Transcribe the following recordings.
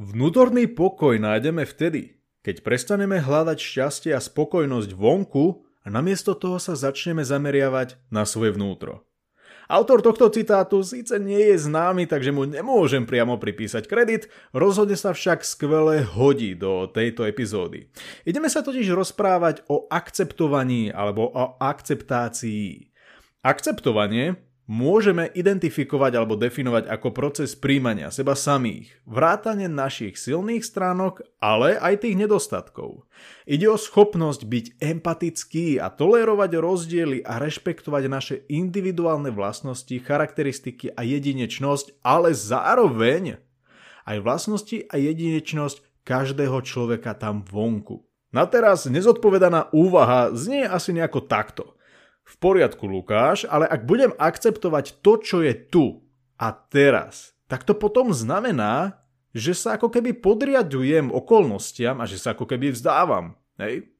Vnútorný pokoj nájdeme vtedy, keď prestaneme hľadať šťastie a spokojnosť vonku a namiesto toho sa začneme zameriavať na svoje vnútro. Autor tohto citátu síce nie je známy, takže mu nemôžem priamo pripísať kredit, rozhodne sa však skvele hodí do tejto epizódy. Ideme sa totiž rozprávať o akceptovaní alebo o akceptácii. Akceptovanie môžeme identifikovať alebo definovať ako proces príjmania seba samých, vrátane našich silných stránok, ale aj tých nedostatkov. Ide o schopnosť byť empatický a tolerovať rozdiely a rešpektovať naše individuálne vlastnosti, charakteristiky a jedinečnosť, ale zároveň aj vlastnosti a jedinečnosť každého človeka tam vonku. Na teraz nezodpovedaná úvaha znie asi nejako takto – v poriadku, Lukáš, ale ak budem akceptovať to, čo je tu a teraz, tak to potom znamená, že sa ako keby podriadujem okolnostiam a že sa ako keby vzdávam. Hej?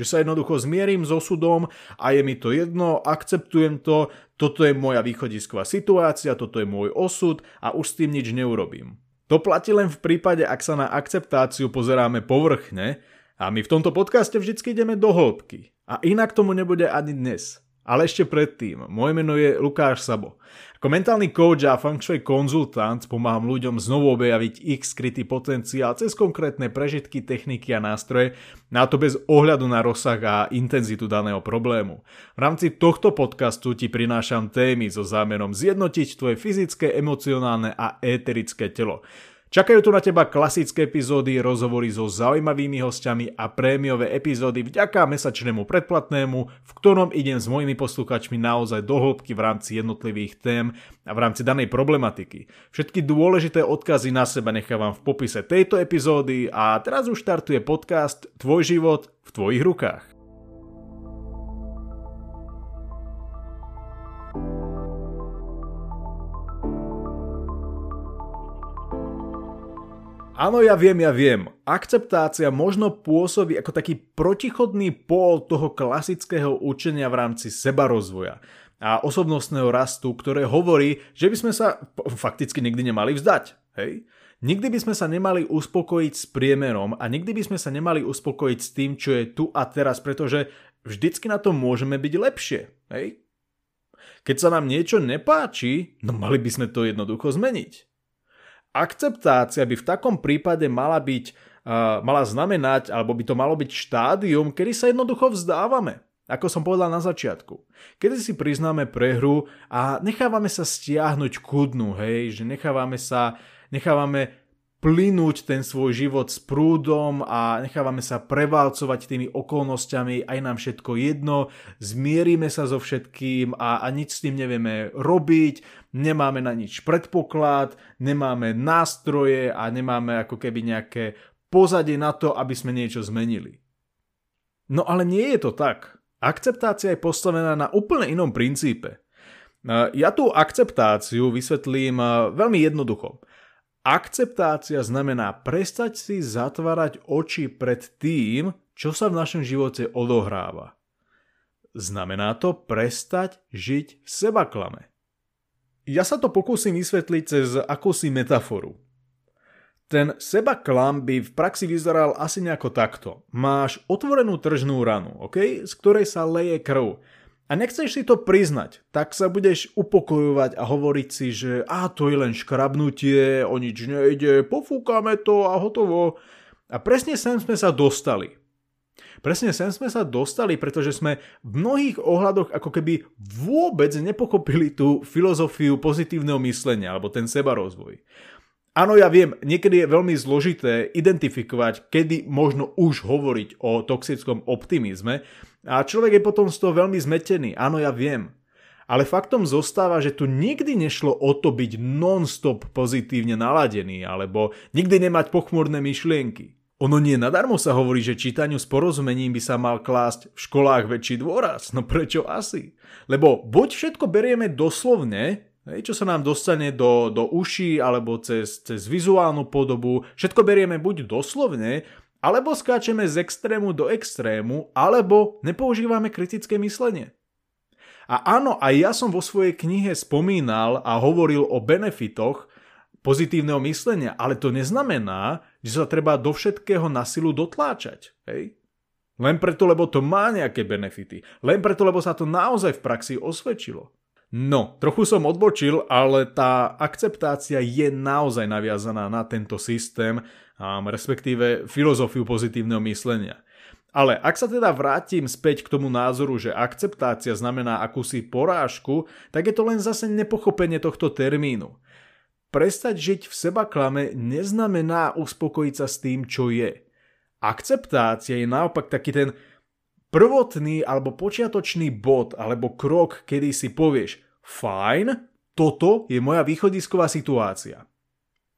Že sa jednoducho zmierim s osudom a je mi to jedno, akceptujem to, toto je moja východisková situácia, toto je môj osud a už s tým nič neurobím. To platí len v prípade, ak sa na akceptáciu pozeráme povrchne a my v tomto podcaste vždycky ideme do hĺbky. A inak tomu nebude ani dnes. Ale ešte predtým, moje meno je Lukáš Sabo. Ako mentálny coach a feng shui konzultant pomáham ľuďom znovu objaviť ich skrytý potenciál cez konkrétne prežitky, techniky a nástroje, na to bez ohľadu na rozsah a intenzitu daného problému. V rámci tohto podcastu ti prinášam témy so zámerom zjednotiť tvoje fyzické, emocionálne a éterické telo. Čakajú tu na teba klasické epizódy, rozhovory so zaujímavými hostiami a prémiové epizódy vďaka mesačnému predplatnému, v ktorom idem s mojimi posluchačmi naozaj do hĺbky v rámci jednotlivých tém a v rámci danej problematiky. Všetky dôležité odkazy na seba nechávam v popise tejto epizódy a teraz už štartuje podcast Tvoj život v tvojich rukách. Áno, ja viem, ja viem. Akceptácia možno pôsobí ako taký protichodný pól toho klasického učenia v rámci sebarozvoja a osobnostného rastu, ktoré hovorí, že by sme sa fakticky nikdy nemali vzdať. Hej? Nikdy by sme sa nemali uspokojiť s priemerom a nikdy by sme sa nemali uspokojiť s tým, čo je tu a teraz, pretože vždycky na to môžeme byť lepšie. Hej? Keď sa nám niečo nepáči, no mali by sme to jednoducho zmeniť. Akceptácia by v takom prípade mala byť, uh, mala znamenať, alebo by to malo byť štádium, kedy sa jednoducho vzdávame. Ako som povedal na začiatku. Kedy si priznáme prehru a nechávame sa stiahnuť ku dnu, hej, že nechávame sa, nechávame plynúť ten svoj život s prúdom a nechávame sa prevalcovať tými okolnostiami, aj nám všetko jedno, zmierime sa so všetkým a, a nič s tým nevieme robiť, nemáme na nič predpoklad, nemáme nástroje a nemáme ako keby nejaké pozadie na to, aby sme niečo zmenili. No ale nie je to tak. Akceptácia je postavená na úplne inom princípe. Ja tú akceptáciu vysvetlím veľmi jednoducho. Akceptácia znamená prestať si zatvárať oči pred tým, čo sa v našom živote odohráva. Znamená to prestať žiť v sebaklame. Ja sa to pokúsim vysvetliť cez akúsi metaforu. Ten seba klam by v praxi vyzeral asi nejako takto. Máš otvorenú tržnú ranu, okay, z ktorej sa leje krv a nechceš si to priznať, tak sa budeš upokojovať a hovoriť si, že a to je len škrabnutie, o nič nejde, pofúkame to a hotovo. A presne sem sme sa dostali. Presne sem sme sa dostali, pretože sme v mnohých ohľadoch ako keby vôbec nepochopili tú filozofiu pozitívneho myslenia alebo ten sebarozvoj. Áno, ja viem, niekedy je veľmi zložité identifikovať, kedy možno už hovoriť o toxickom optimizme a človek je potom z toho veľmi zmetený. Áno, ja viem. Ale faktom zostáva, že tu nikdy nešlo o to byť non-stop pozitívne naladený alebo nikdy nemať pochmurné myšlienky. Ono nie nadarmo sa hovorí, že čítaniu s porozumením by sa mal klásť v školách väčší dôraz. No prečo asi? Lebo buď všetko berieme doslovne, čo sa nám dostane do, do uší alebo cez, cez vizuálnu podobu, všetko berieme buď doslovne, alebo skáčeme z extrému do extrému, alebo nepoužívame kritické myslenie. A áno, aj ja som vo svojej knihe spomínal a hovoril o benefitoch pozitívneho myslenia, ale to neznamená, že sa treba do všetkého na silu dotláčať. Hej? Len preto, lebo to má nejaké benefity. Len preto, lebo sa to naozaj v praxi osvedčilo. No, trochu som odbočil, ale tá akceptácia je naozaj naviazaná na tento systém, respektíve filozofiu pozitívneho myslenia. Ale ak sa teda vrátim späť k tomu názoru, že akceptácia znamená akúsi porážku, tak je to len zase nepochopenie tohto termínu. Prestať žiť v seba klame neznamená uspokojiť sa s tým, čo je. Akceptácia je naopak taký ten prvotný alebo počiatočný bod alebo krok, kedy si povieš fajn, toto je moja východisková situácia.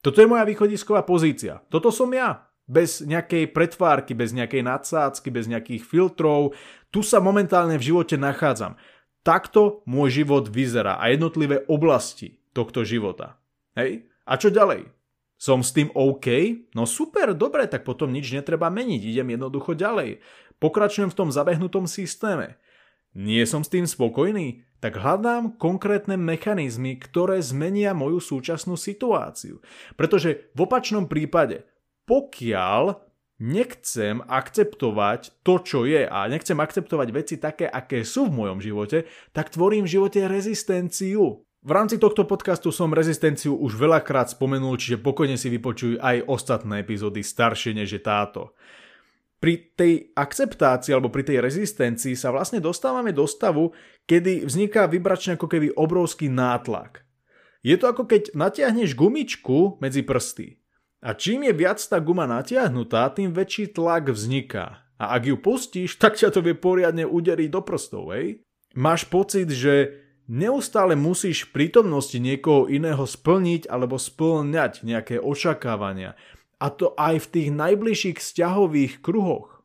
Toto je moja východisková pozícia. Toto som ja bez nejakej pretvárky, bez nejakej nadsádzky, bez nejakých filtrov. Tu sa momentálne v živote nachádzam. Takto môj život vyzerá a jednotlivé oblasti tohto života. Hej? A čo ďalej? Som s tým OK? No super, dobre, tak potom nič netreba meniť, idem jednoducho ďalej. Pokračujem v tom zabehnutom systéme. Nie som s tým spokojný? Tak hľadám konkrétne mechanizmy, ktoré zmenia moju súčasnú situáciu. Pretože v opačnom prípade pokiaľ nechcem akceptovať to, čo je a nechcem akceptovať veci také, aké sú v mojom živote, tak tvorím v živote rezistenciu. V rámci tohto podcastu som rezistenciu už veľakrát spomenul, čiže pokojne si vypočuj aj ostatné epizódy staršie než je táto. Pri tej akceptácii alebo pri tej rezistencii sa vlastne dostávame do stavu, kedy vzniká vybračne ako keby obrovský nátlak. Je to ako keď natiahneš gumičku medzi prsty. A čím je viac tá guma natiahnutá, tým väčší tlak vzniká. A ak ju pustíš, tak ťa to vie poriadne uderiť do prstov, hej? Máš pocit, že neustále musíš v prítomnosti niekoho iného splniť alebo splňať nejaké očakávania. A to aj v tých najbližších vzťahových kruhoch.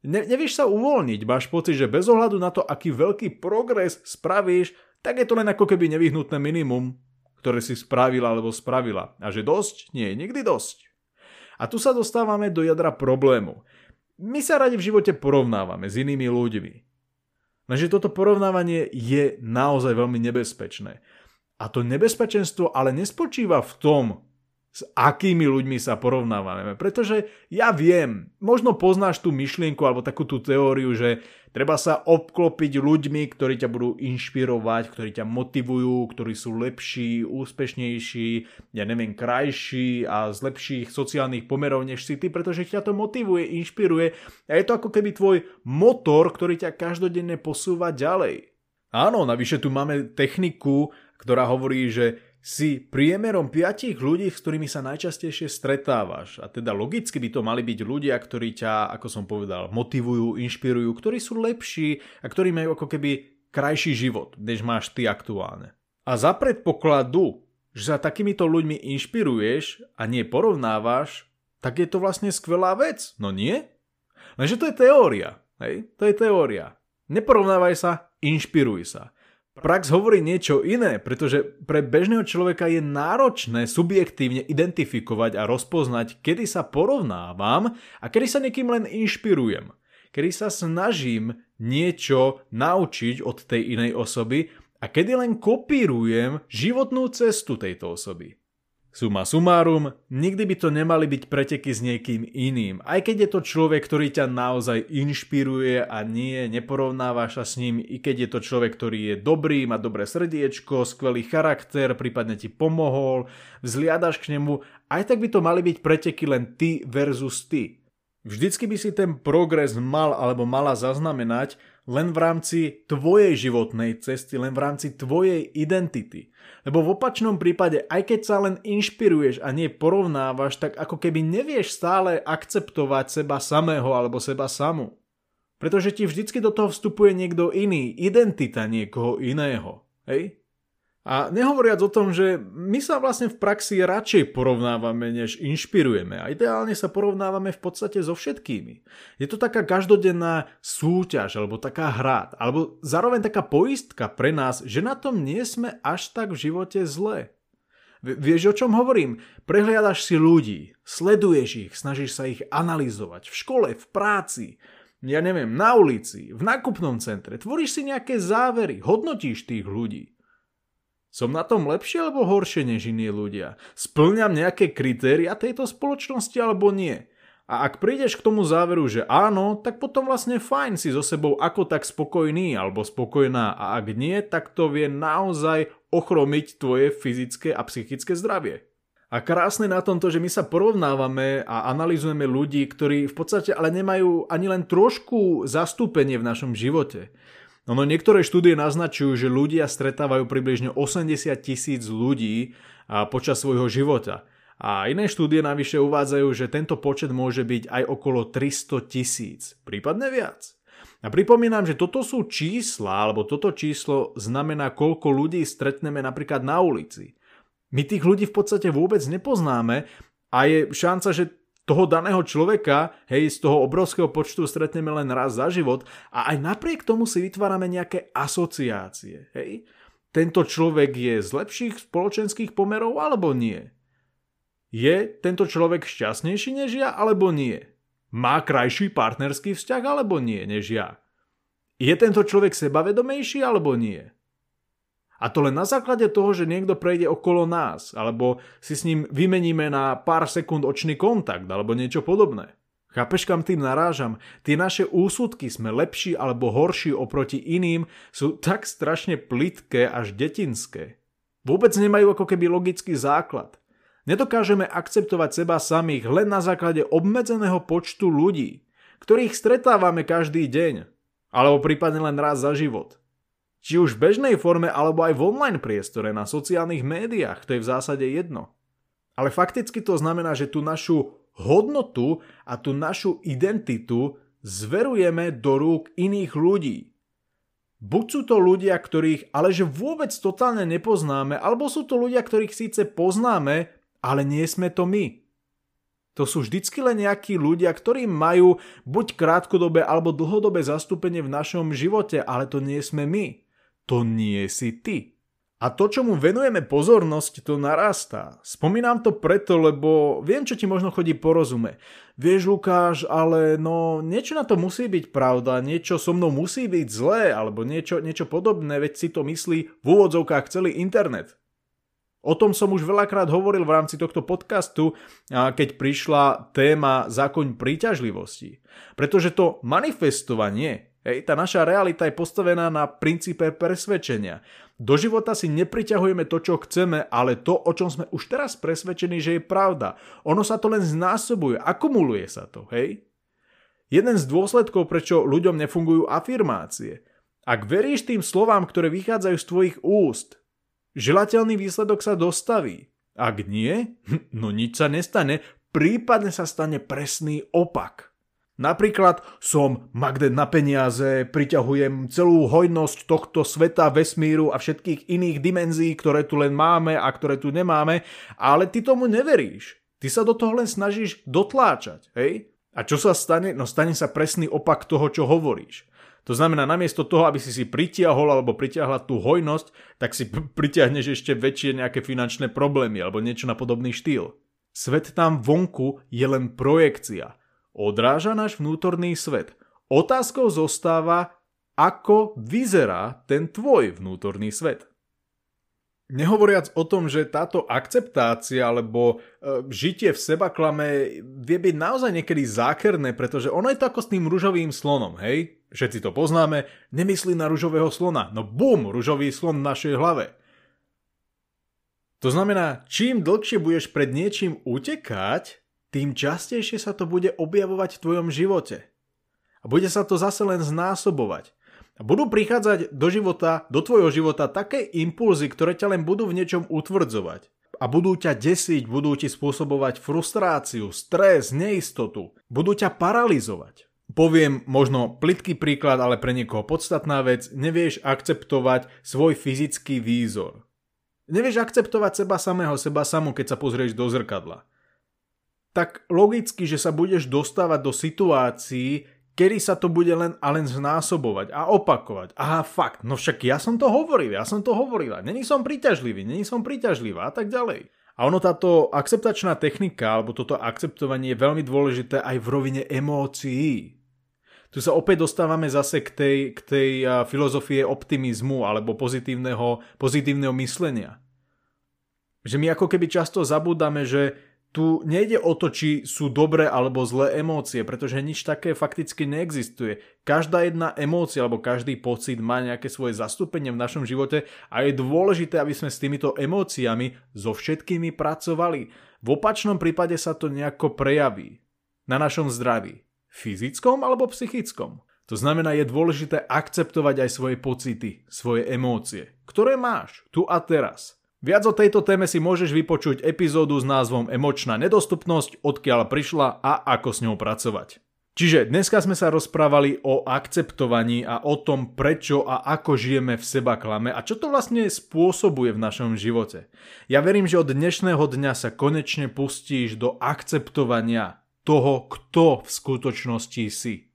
Ne, nevieš sa uvoľniť, máš pocit, že bez ohľadu na to, aký veľký progres spravíš, tak je to len ako keby nevyhnutné minimum, ktoré si spravila alebo spravila. A že dosť? Nie nikdy dosť. A tu sa dostávame do jadra problému. My sa radi v živote porovnávame s inými ľuďmi. Lenže toto porovnávanie je naozaj veľmi nebezpečné. A to nebezpečenstvo ale nespočíva v tom, s akými ľuďmi sa porovnávame. Pretože ja viem, možno poznáš tú myšlienku alebo takú tú teóriu, že treba sa obklopiť ľuďmi, ktorí ťa budú inšpirovať, ktorí ťa motivujú, ktorí sú lepší, úspešnejší, ja neviem, krajší a z lepších sociálnych pomerov než si ty, pretože ťa to motivuje, inšpiruje a je to ako keby tvoj motor, ktorý ťa každodenne posúva ďalej. Áno, navyše tu máme techniku, ktorá hovorí, že si priemerom piatich ľudí, s ktorými sa najčastejšie stretávaš. A teda logicky by to mali byť ľudia, ktorí ťa, ako som povedal, motivujú, inšpirujú, ktorí sú lepší a ktorí majú ako keby krajší život, než máš ty aktuálne. A za predpokladu, že sa takýmito ľuďmi inšpiruješ a nie porovnávaš, tak je to vlastne skvelá vec, no nie? Lenže to je teória, hej? To je teória. Neporovnávaj sa, inšpiruj sa. Prax hovorí niečo iné, pretože pre bežného človeka je náročné subjektívne identifikovať a rozpoznať, kedy sa porovnávam a kedy sa niekým len inšpirujem. Kedy sa snažím niečo naučiť od tej inej osoby a kedy len kopírujem životnú cestu tejto osoby. Suma sumárum, nikdy by to nemali byť preteky s niekým iným, aj keď je to človek, ktorý ťa naozaj inšpiruje a nie, neporovnávaš sa s ním, i keď je to človek, ktorý je dobrý, má dobré srdiečko, skvelý charakter, prípadne ti pomohol, vzliadaš k nemu, aj tak by to mali byť preteky len ty versus ty. Vždycky by si ten progres mal alebo mala zaznamenať len v rámci tvojej životnej cesty, len v rámci tvojej identity. Lebo v opačnom prípade, aj keď sa len inšpiruješ a nie porovnávaš, tak ako keby nevieš stále akceptovať seba samého alebo seba samu. Pretože ti vždycky do toho vstupuje niekto iný, identita niekoho iného. Hej? A nehovoriac o tom, že my sa vlastne v praxi radšej porovnávame, než inšpirujeme. A ideálne sa porovnávame v podstate so všetkými. Je to taká každodenná súťaž, alebo taká hra, alebo zároveň taká poistka pre nás, že na tom nie sme až tak v živote zle. Vieš, o čom hovorím? Prehliadaš si ľudí, sleduješ ich, snažíš sa ich analyzovať v škole, v práci, ja neviem, na ulici, v nákupnom centre, tvoríš si nejaké závery, hodnotíš tých ľudí. Som na tom lepšie alebo horšie než iní ľudia? Splňam nejaké kritéria tejto spoločnosti alebo nie? A ak prídeš k tomu záveru, že áno, tak potom vlastne fajn si so sebou ako tak spokojný alebo spokojná a ak nie, tak to vie naozaj ochromiť tvoje fyzické a psychické zdravie. A krásne na tomto, že my sa porovnávame a analizujeme ľudí, ktorí v podstate ale nemajú ani len trošku zastúpenie v našom živote. No, no niektoré štúdie naznačujú, že ľudia stretávajú približne 80 tisíc ľudí počas svojho života. A iné štúdie navyše uvádzajú, že tento počet môže byť aj okolo 300 tisíc, prípadne viac. A pripomínam, že toto sú čísla, alebo toto číslo znamená, koľko ľudí stretneme napríklad na ulici. My tých ľudí v podstate vôbec nepoznáme a je šanca, že toho daného človeka, hej, z toho obrovského počtu stretneme len raz za život a aj napriek tomu si vytvárame nejaké asociácie, hej. Tento človek je z lepších spoločenských pomerov alebo nie? Je tento človek šťastnejší než ja alebo nie? Má krajší partnerský vzťah alebo nie než ja? Je tento človek sebavedomejší alebo nie? A to len na základe toho, že niekto prejde okolo nás, alebo si s ním vymeníme na pár sekúnd očný kontakt, alebo niečo podobné. Chápeš, kam tým narážam? Tie naše úsudky sme lepší alebo horší oproti iným sú tak strašne plitké až detinské. Vôbec nemajú ako keby logický základ. Nedokážeme akceptovať seba samých len na základe obmedzeného počtu ľudí, ktorých stretávame každý deň, alebo prípadne len raz za život. Či už v bežnej forme alebo aj v online priestore na sociálnych médiách, to je v zásade jedno. Ale fakticky to znamená, že tú našu hodnotu a tú našu identitu zverujeme do rúk iných ľudí. Buď sú to ľudia, ktorých ale že vôbec totálne nepoznáme, alebo sú to ľudia, ktorých síce poznáme, ale nie sme to my. To sú vždycky len nejakí ľudia, ktorí majú buď krátkodobé alebo dlhodobé zastúpenie v našom živote, ale to nie sme my to nie si ty. A to, čo mu venujeme pozornosť, to narastá. Spomínam to preto, lebo viem, čo ti možno chodí porozume. Vieš, Lukáš, ale no niečo na to musí byť pravda, niečo so mnou musí byť zlé, alebo niečo, niečo podobné, veď si to myslí v úvodzovkách celý internet. O tom som už veľakrát hovoril v rámci tohto podcastu, keď prišla téma zákoň príťažlivosti. Pretože to manifestovanie Hej, tá naša realita je postavená na princípe presvedčenia. Do života si nepriťahujeme to, čo chceme, ale to, o čom sme už teraz presvedčení, že je pravda. Ono sa to len znásobuje, akumuluje sa to, hej? Jeden z dôsledkov, prečo ľuďom nefungujú afirmácie. Ak veríš tým slovám, ktoré vychádzajú z tvojich úst, želateľný výsledok sa dostaví. Ak nie, no nič sa nestane, prípadne sa stane presný opak. Napríklad som magnet na peniaze, priťahujem celú hojnosť tohto sveta, vesmíru a všetkých iných dimenzií, ktoré tu len máme a ktoré tu nemáme, ale ty tomu neveríš. Ty sa do toho len snažíš dotláčať, hej? A čo sa stane? No stane sa presný opak toho, čo hovoríš. To znamená, namiesto toho, aby si si pritiahol alebo pritiahla tú hojnosť, tak si pritiahneš ešte väčšie nejaké finančné problémy alebo niečo na podobný štýl. Svet tam vonku je len projekcia odráža náš vnútorný svet. Otázkou zostáva, ako vyzerá ten tvoj vnútorný svet. Nehovoriac o tom, že táto akceptácia alebo e, žitie v seba klame vie byť naozaj niekedy zákerné, pretože ono je to ako s tým ružovým slonom, hej? Všetci to poznáme, nemyslí na ružového slona. No bum, ružový slon v našej hlave. To znamená, čím dlhšie budeš pred niečím utekať, tým častejšie sa to bude objavovať v tvojom živote. A bude sa to zase len znásobovať. A budú prichádzať do života, do tvojho života také impulzy, ktoré ťa len budú v niečom utvrdzovať. A budú ťa desiť, budú ti spôsobovať frustráciu, stres, neistotu. Budú ťa paralizovať. Poviem možno plitký príklad, ale pre niekoho podstatná vec, nevieš akceptovať svoj fyzický výzor. Nevieš akceptovať seba samého, seba samú, keď sa pozrieš do zrkadla tak logicky, že sa budeš dostávať do situácií, kedy sa to bude len a len znásobovať a opakovať. Aha, fakt, no však ja som to hovoril, ja som to hovorila, není som príťažlivý, není som príťažlivá a tak ďalej. A ono táto akceptačná technika, alebo toto akceptovanie je veľmi dôležité aj v rovine emócií. Tu sa opäť dostávame zase k tej, k tej filozofie optimizmu alebo pozitívneho, pozitívneho myslenia. Že my ako keby často zabúdame, že tu nejde o to, či sú dobré alebo zlé emócie, pretože nič také fakticky neexistuje. Každá jedna emócia alebo každý pocit má nejaké svoje zastúpenie v našom živote a je dôležité, aby sme s týmito emóciami so všetkými pracovali. V opačnom prípade sa to nejako prejaví na našom zdraví. Fyzickom alebo psychickom. To znamená, je dôležité akceptovať aj svoje pocity, svoje emócie, ktoré máš tu a teraz. Viac o tejto téme si môžeš vypočuť epizódu s názvom Emočná nedostupnosť, odkiaľ prišla a ako s ňou pracovať. Čiže dneska sme sa rozprávali o akceptovaní a o tom, prečo a ako žijeme v seba klame a čo to vlastne spôsobuje v našom živote. Ja verím, že od dnešného dňa sa konečne pustíš do akceptovania toho, kto v skutočnosti si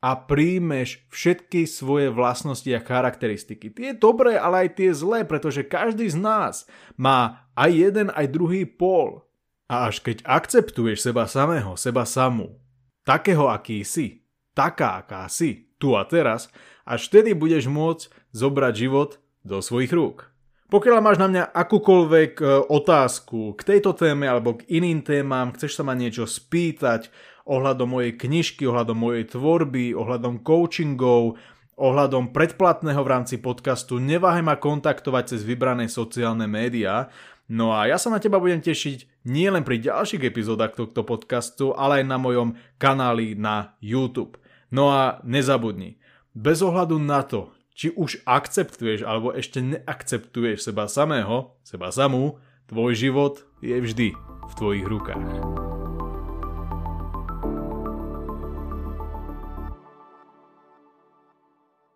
a príjmeš všetky svoje vlastnosti a charakteristiky. Tie dobré, ale aj tie zlé, pretože každý z nás má aj jeden, aj druhý pól. A až keď akceptuješ seba samého, seba samú, takého, aký si, taká, aká si, tu a teraz, až vtedy budeš môcť zobrať život do svojich rúk. Pokiaľ máš na mňa akúkoľvek e, otázku k tejto téme alebo k iným témam, chceš sa ma niečo spýtať, ohľadom mojej knižky, ohľadom mojej tvorby, ohľadom coachingov, ohľadom predplatného v rámci podcastu, neváhaj ma kontaktovať cez vybrané sociálne médiá. No a ja sa na teba budem tešiť nielen pri ďalších epizódach tohto podcastu, ale aj na mojom kanáli na YouTube. No a nezabudni, bez ohľadu na to, či už akceptuješ alebo ešte neakceptuješ seba samého, seba samú, tvoj život je vždy v tvojich rukách.